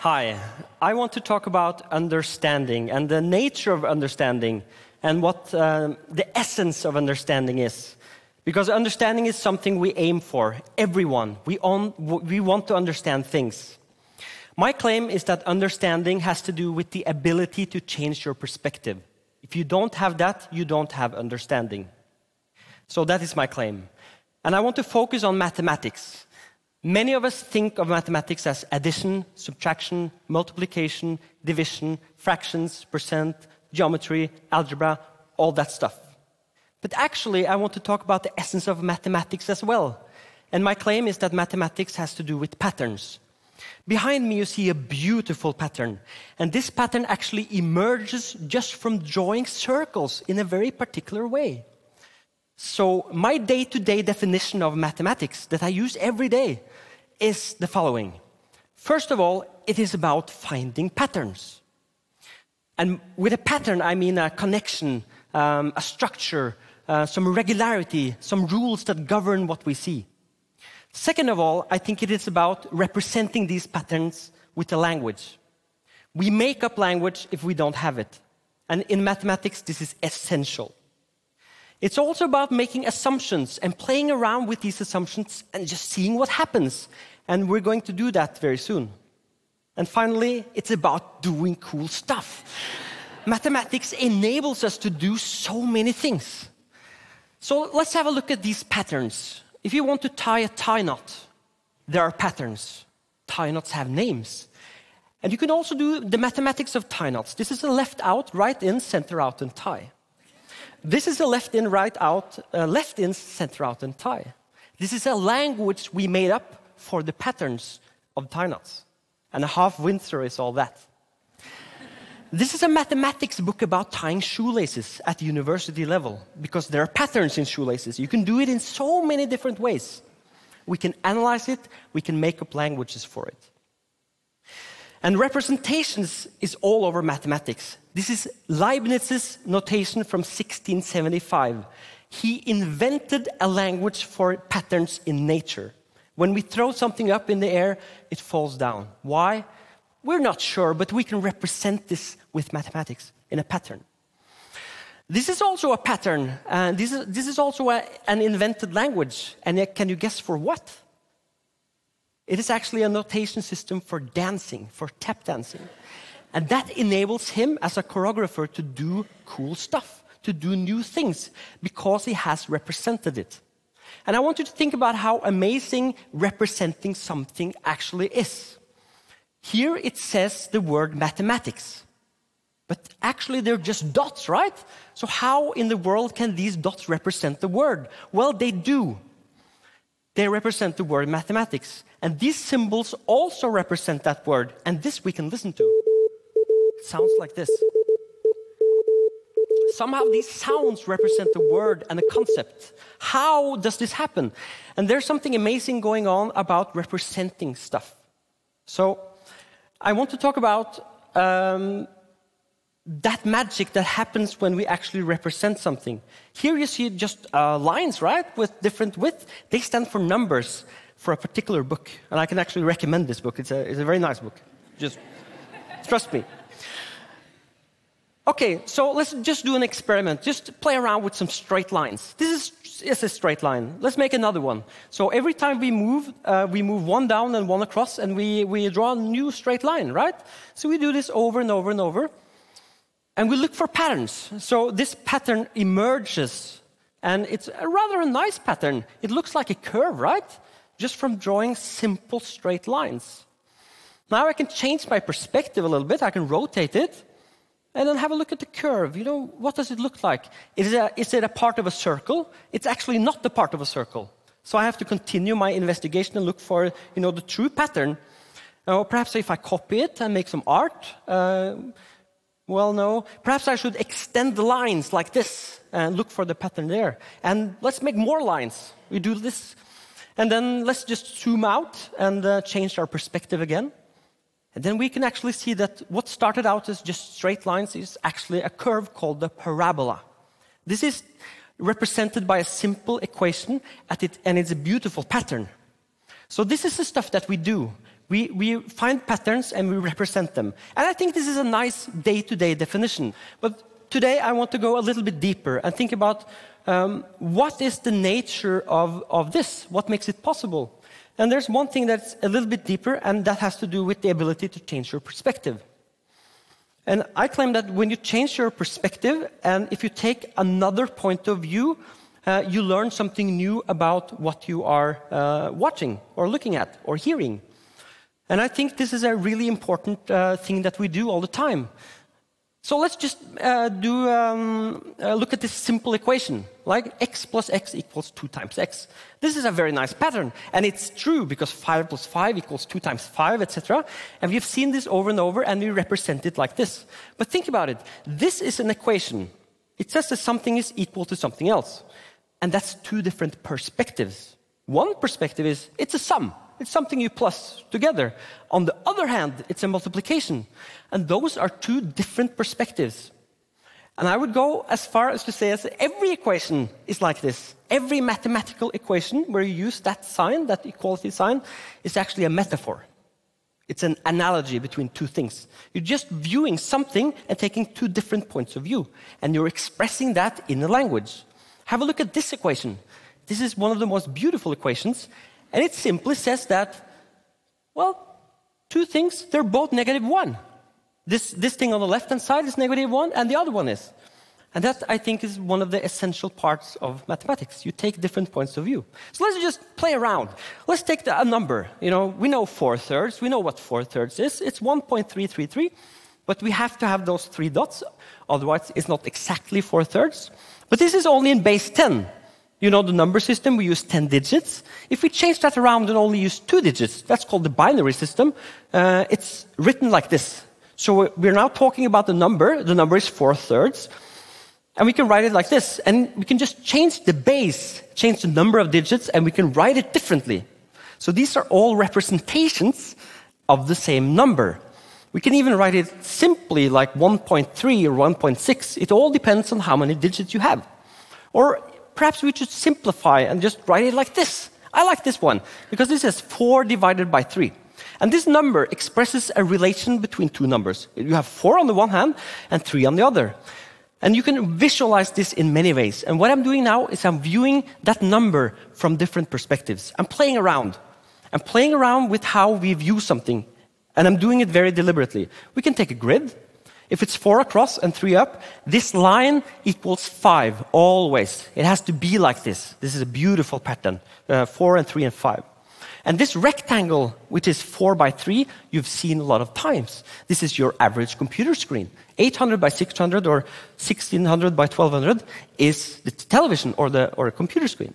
Hi, I want to talk about understanding and the nature of understanding and what um, the essence of understanding is. Because understanding is something we aim for, everyone. We, we want to understand things. My claim is that understanding has to do with the ability to change your perspective. If you don't have that, you don't have understanding. So that is my claim. And I want to focus on mathematics. Many of us think of mathematics as addition, subtraction, multiplication, division, fractions, percent, geometry, algebra, all that stuff. But actually, I want to talk about the essence of mathematics as well. And my claim is that mathematics has to do with patterns. Behind me, you see a beautiful pattern. And this pattern actually emerges just from drawing circles in a very particular way. So, my day to day definition of mathematics that I use every day is the following First of all, it is about finding patterns. And with a pattern, I mean a connection, um, a structure, uh, some regularity, some rules that govern what we see. Second of all, I think it is about representing these patterns with a language. We make up language if we don't have it. And in mathematics, this is essential. It's also about making assumptions and playing around with these assumptions and just seeing what happens. And we're going to do that very soon. And finally, it's about doing cool stuff. Mathematics enables us to do so many things. So let's have a look at these patterns. If you want to tie a tie knot, there are patterns. Tie knots have names. And you can also do the mathematics of tie knots. This is a left out, right in, center out, and tie. This is a left in, right out, uh, left in, center out, and tie. This is a language we made up for the patterns of tie knots. And a half Windsor is all that. this is a mathematics book about tying shoelaces at the university level because there are patterns in shoelaces. You can do it in so many different ways. We can analyze it, we can make up languages for it. And representations is all over mathematics. This is Leibniz's notation from 1675. He invented a language for patterns in nature. When we throw something up in the air, it falls down. Why? We're not sure, but we can represent this with mathematics in a pattern. This is also a pattern, and this is, this is also a, an invented language. And uh, can you guess for what? It is actually a notation system for dancing, for tap dancing. And that enables him as a choreographer to do cool stuff, to do new things, because he has represented it. And I want you to think about how amazing representing something actually is. Here it says the word mathematics. But actually, they're just dots, right? So, how in the world can these dots represent the word? Well, they do. They represent the word mathematics. And these symbols also represent that word. And this we can listen to. It sounds like this. Somehow these sounds represent the word and the concept. How does this happen? And there's something amazing going on about representing stuff. So I want to talk about um, that magic that happens when we actually represent something. Here you see just uh, lines, right, with different width. They stand for numbers for a particular book. And I can actually recommend this book. It's a, it's a very nice book. Just trust me. Okay, so let's just do an experiment. Just play around with some straight lines. This is, is a straight line. Let's make another one. So every time we move, uh, we move one down and one across, and we, we draw a new straight line, right? So we do this over and over and over. And we look for patterns. So this pattern emerges, and it's a rather a nice pattern. It looks like a curve, right? Just from drawing simple straight lines. Now I can change my perspective a little bit. I can rotate it, and then have a look at the curve. You know, what does it look like? Is it, a, is it a part of a circle? It's actually not the part of a circle. So I have to continue my investigation and look for, you know, the true pattern. Or perhaps if I copy it and make some art, uh, well, no. Perhaps I should extend the lines like this and look for the pattern there. And let's make more lines. We do this. And then let's just zoom out and uh, change our perspective again. And then we can actually see that what started out as just straight lines is actually a curve called the parabola. This is represented by a simple equation, it, and it's a beautiful pattern. So this is the stuff that we do. We, we find patterns and we represent them. And I think this is a nice day to day definition. But today I want to go a little bit deeper and think about um, what is the nature of, of this? What makes it possible? And there's one thing that's a little bit deeper, and that has to do with the ability to change your perspective. And I claim that when you change your perspective, and if you take another point of view, uh, you learn something new about what you are uh, watching, or looking at, or hearing. And I think this is a really important uh, thing that we do all the time. So let's just uh, do um, uh, look at this simple equation, like x plus x equals 2 times x. This is a very nice pattern, and it's true because 5 plus 5 equals 2 times 5, etc. And we've seen this over and over, and we represent it like this. But think about it. This is an equation. It says that something is equal to something else. And that's two different perspectives. One perspective is it's a sum. It's something you plus together. On the other hand, it's a multiplication. And those are two different perspectives. And I would go as far as to say as every equation is like this. Every mathematical equation where you use that sign, that equality sign, is actually a metaphor. It's an analogy between two things. You're just viewing something and taking two different points of view, and you're expressing that in a language. Have a look at this equation. This is one of the most beautiful equations, and it simply says that, well, two things, they're both negative one. This, this thing on the left hand side is negative one, and the other one is. And that, I think, is one of the essential parts of mathematics. You take different points of view. So let's just play around. Let's take the, a number. You know, we know four thirds. We know what four thirds is. It's 1.333. But we have to have those three dots. Otherwise, it's not exactly four thirds. But this is only in base 10. You know the number system, we use 10 digits. If we change that around and only use two digits, that's called the binary system. Uh, it's written like this. So we're now talking about the number. The number is four thirds. And we can write it like this. And we can just change the base, change the number of digits, and we can write it differently. So these are all representations of the same number. We can even write it simply like 1.3 or 1.6. It all depends on how many digits you have. Or perhaps we should simplify and just write it like this. I like this one because this is 4 divided by 3. And this number expresses a relation between two numbers. You have 4 on the one hand and 3 on the other. And you can visualize this in many ways. And what I'm doing now is I'm viewing that number from different perspectives. I'm playing around. I'm playing around with how we view something. And I'm doing it very deliberately. We can take a grid if it's four across and three up, this line equals five always. It has to be like this. This is a beautiful pattern, uh, four and three and five. And this rectangle, which is four by three, you've seen a lot of times. This is your average computer screen. 800 by 600 or 1600 by 1200 is the television or the or a computer screen.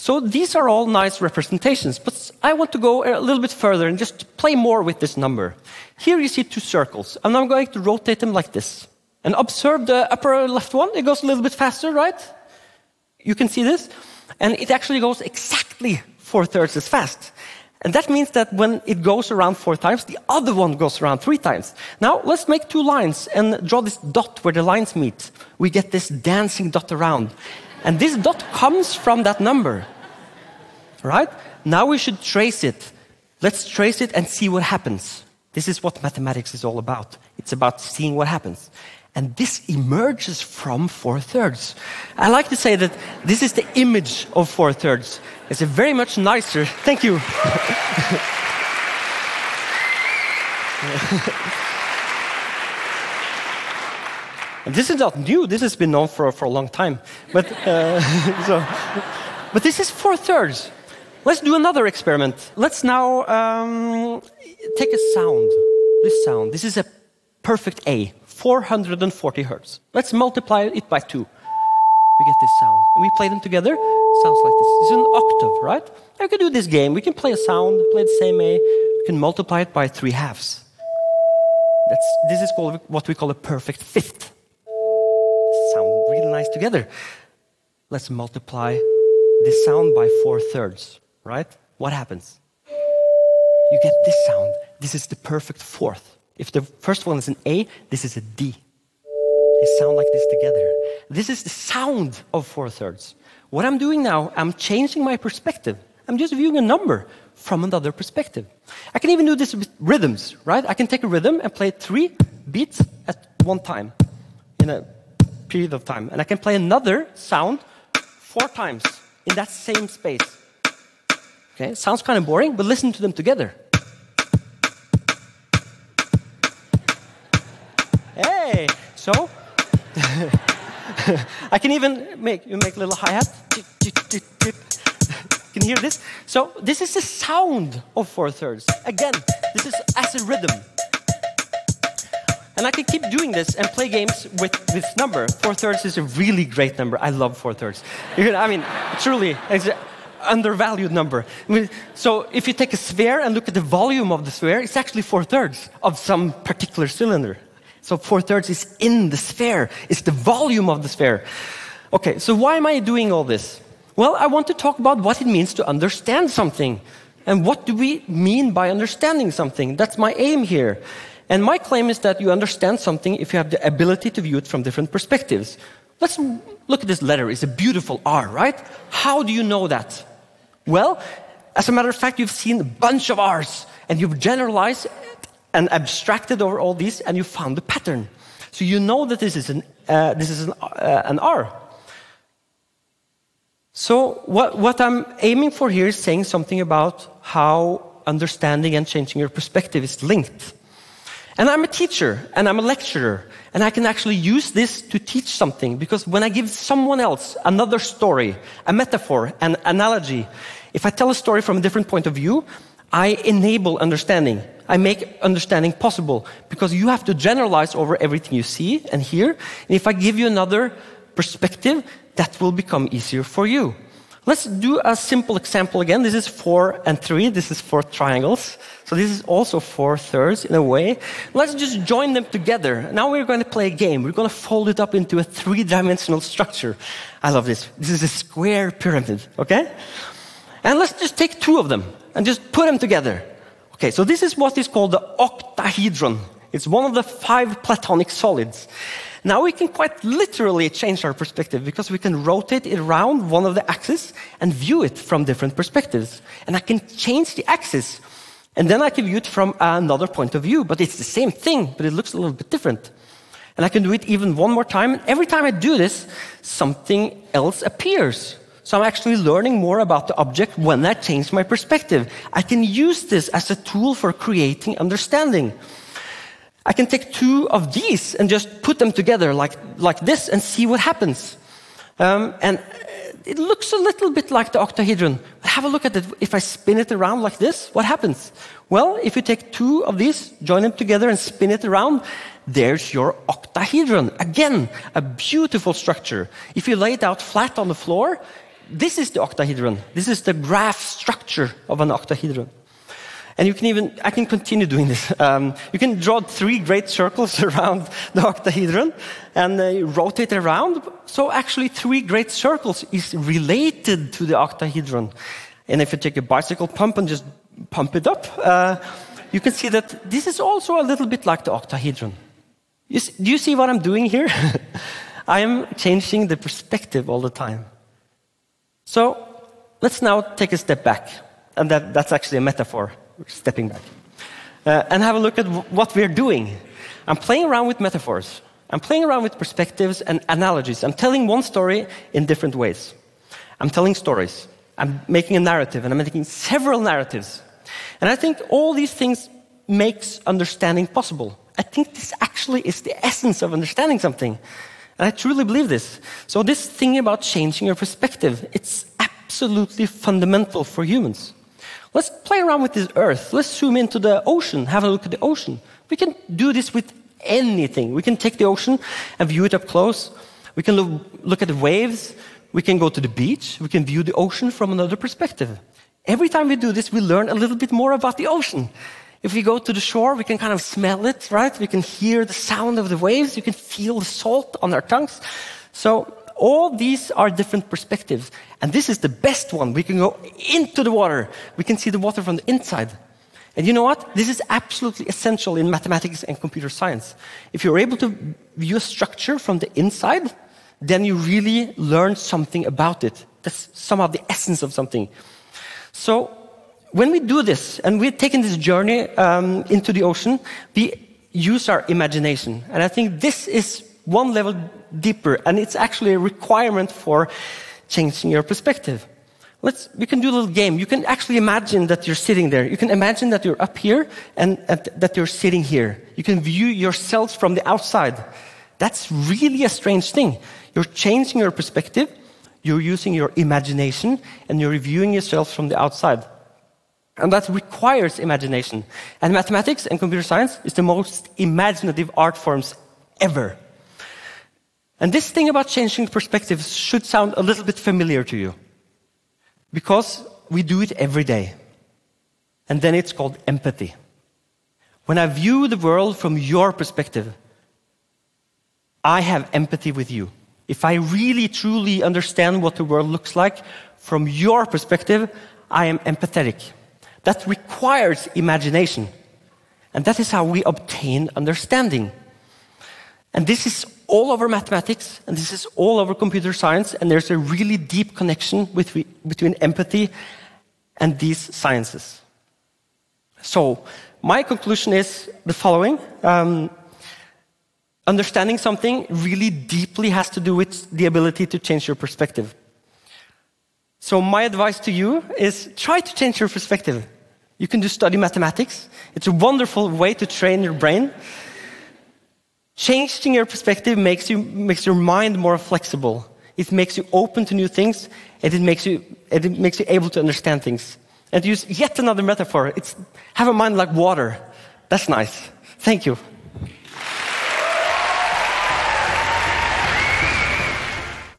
So these are all nice representations, but I want to go a little bit further and just play more with this number. Here you see two circles, and I'm going to rotate them like this. And observe the upper left one, it goes a little bit faster, right? You can see this, and it actually goes exactly four thirds as fast. And that means that when it goes around four times, the other one goes around three times. Now, let's make two lines and draw this dot where the lines meet. We get this dancing dot around. And this dot comes from that number. Right? Now we should trace it. Let's trace it and see what happens. This is what mathematics is all about. It's about seeing what happens. And this emerges from four thirds. I like to say that this is the image of four thirds. It's a very much nicer. Thank you. And this is not new. This has been known for, for a long time. But, uh, so, but this is four thirds. Let's do another experiment. Let's now um, take a sound. This sound. This is a perfect A, 440 hertz. Let's multiply it by two. We get this sound. And we play them together. Sounds like this. This is an octave, right? We can do this game. We can play a sound, play the same A. We can multiply it by three halves. That's, this is called what we call a perfect fifth together. Let's multiply this sound by four thirds, right? What happens? You get this sound. This is the perfect fourth. If the first one is an A, this is a D. They sound like this together. This is the sound of four thirds. What I'm doing now, I'm changing my perspective. I'm just viewing a number. from another perspective. I can even do this with rhythms, right? I can take a rhythm and play three beats at one time in a period of time. And I can play another sound four times in that same space. Okay, sounds kind of boring, but listen to them together. Hey, so I can even make you make a little hi hat. Can you hear this? So this is the sound of four thirds. Again, this is as a rhythm. And I can keep doing this and play games with this number. Four thirds is a really great number. I love four thirds. I mean, truly, it's an undervalued number. So if you take a sphere and look at the volume of the sphere, it's actually four thirds of some particular cylinder. So four thirds is in the sphere, it's the volume of the sphere. Okay, so why am I doing all this? Well, I want to talk about what it means to understand something. And what do we mean by understanding something? That's my aim here. And my claim is that you understand something if you have the ability to view it from different perspectives. Let's look at this letter. It's a beautiful R, right? How do you know that? Well, as a matter of fact, you've seen a bunch of R's and you've generalized and abstracted over all these and you found the pattern. So you know that this is an, uh, this is an, uh, an R. So what, what I'm aiming for here is saying something about how understanding and changing your perspective is linked. And I'm a teacher and I'm a lecturer, and I can actually use this to teach something because when I give someone else another story, a metaphor, an analogy, if I tell a story from a different point of view, I enable understanding. I make understanding possible because you have to generalize over everything you see and hear. And if I give you another perspective, that will become easier for you. Let's do a simple example again. This is four and three. This is four triangles. So this is also four thirds in a way. Let's just join them together. Now we're going to play a game. We're going to fold it up into a three dimensional structure. I love this. This is a square pyramid, okay? And let's just take two of them and just put them together. Okay, so this is what is called the octahedron. It's one of the five platonic solids. Now we can quite literally change our perspective because we can rotate it around one of the axes and view it from different perspectives. And I can change the axis and then I can view it from another point of view, but it's the same thing, but it looks a little bit different. And I can do it even one more time. And every time I do this, something else appears. So I'm actually learning more about the object when I change my perspective. I can use this as a tool for creating understanding. I can take two of these and just put them together like, like this and see what happens. Um, and it looks a little bit like the octahedron. Have a look at it. If I spin it around like this, what happens? Well, if you take two of these, join them together, and spin it around, there's your octahedron. Again, a beautiful structure. If you lay it out flat on the floor, this is the octahedron. This is the graph structure of an octahedron. And you can even, I can continue doing this. Um, you can draw three great circles around the octahedron and uh, rotate around. So actually three great circles is related to the octahedron. And if you take a bicycle pump and just pump it up, uh, you can see that this is also a little bit like the octahedron. You see, do you see what I'm doing here? I am changing the perspective all the time. So let's now take a step back. And that, that's actually a metaphor stepping back, uh, and have a look at what we're doing. I'm playing around with metaphors. I'm playing around with perspectives and analogies. I'm telling one story in different ways. I'm telling stories. I'm making a narrative, and I'm making several narratives. And I think all these things makes understanding possible. I think this actually is the essence of understanding something. And I truly believe this. So this thing about changing your perspective, it's absolutely fundamental for humans. Let's play around with this Earth. Let's zoom into the ocean, have a look at the ocean. We can do this with anything. We can take the ocean and view it up close. We can look, at the waves. We can go to the beach. We can view the ocean from another perspective. Every time we do this, we learn a little bit more about the ocean. If we go to the shore, we can kind of smell it, right? We can hear the sound of the waves. You can feel the salt on our tongues. So all these are different perspectives. And this is the best one. We can go into the water. We can see the water from the inside. And you know what? This is absolutely essential in mathematics and computer science. If you're able to view a structure from the inside, then you really learn something about it. That's somehow the essence of something. So, when we do this and we're taking this journey um, into the ocean, we use our imagination. And I think this is one level deeper, and it's actually a requirement for changing your perspective. Let's, we can do a little game. You can actually imagine that you're sitting there. You can imagine that you're up here and, and that you're sitting here. You can view yourselves from the outside. That's really a strange thing. You're changing your perspective, you're using your imagination, and you're viewing yourself from the outside. And that requires imagination. And mathematics and computer science is the most imaginative art forms ever. And this thing about changing perspectives should sound a little bit familiar to you. Because we do it every day. And then it's called empathy. When I view the world from your perspective, I have empathy with you. If I really truly understand what the world looks like from your perspective, I am empathetic. That requires imagination. And that is how we obtain understanding. And this is all over mathematics, and this is all over computer science, and there's a really deep connection between empathy and these sciences. So, my conclusion is the following um, Understanding something really deeply has to do with the ability to change your perspective. So, my advice to you is try to change your perspective. You can do study mathematics, it's a wonderful way to train your brain. Changing your perspective makes, you, makes your mind more flexible. It makes you open to new things, and it makes you, it makes you able to understand things. And to use yet another metaphor, it's have a mind like water. That's nice. Thank you.